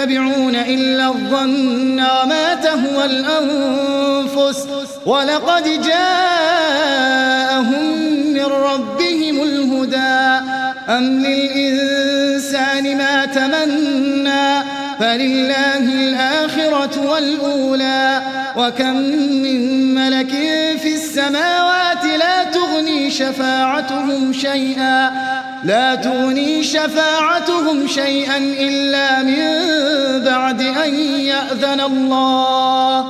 يتبعون إلا الظن وما تهوى الأنفس. ولقد جاءهم من ربهم الهدى. أم للإنسان ما تمنى؟ فلله الآخرة والأولى. وكم من ملك في السماوات لا تغني شفاعتهم شيئا. لا تغني شفاعتهم شيئا إلا من بعد أن يأذن الله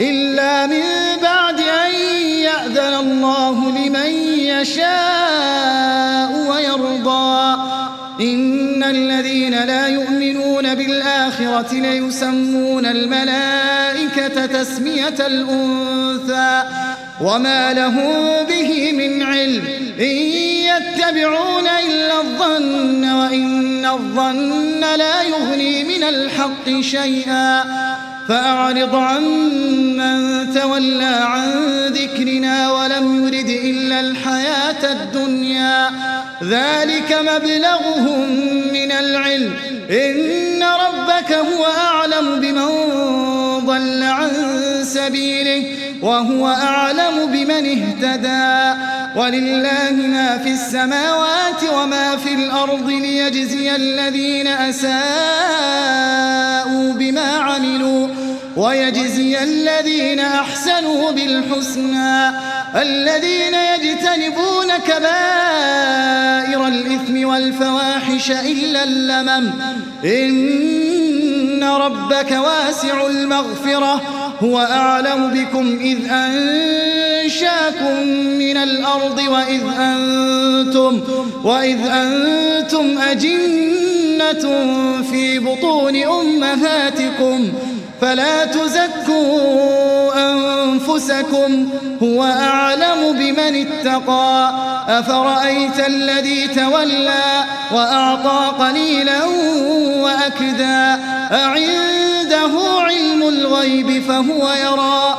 إلا من بعد أن يأذن الله لمن يشاء ويرضى. إن الذين لا يؤمنون بالآخرة ليسمون الملائكة تسمية الأنثى. وما لهم به من علم إن يتبعون إلا الظن وإن الظن لا يغني من الحق شيئا. فأعرض عن من تولى عن ذكرنا ولم يرد إلا الحياة الدنيا. ذلك مبلغهم من العلم. إن ربك هو أعلم بمن ضل عن سبيله وهو أعلم بمن اهتدى. ولله ما في السماوات وما في الأرض ليجزي الذين أساءوا بما عملوا ويجزي الذين أحسنوا بالحسنى الذين يجتنبون كبائر الإثم والفواحش إلا اللمم إن ربك واسع المغفرة هو أعلم بكم إذ من الأرض وإذ أنتم, وإذ أنتم أجنة في بطون أمهاتكم فلا تزكوا أنفسكم هو أعلم بمن اتقى أفرأيت الذي تولى وأعطى قليلا وأكدا أعنده علم الغيب فهو يرى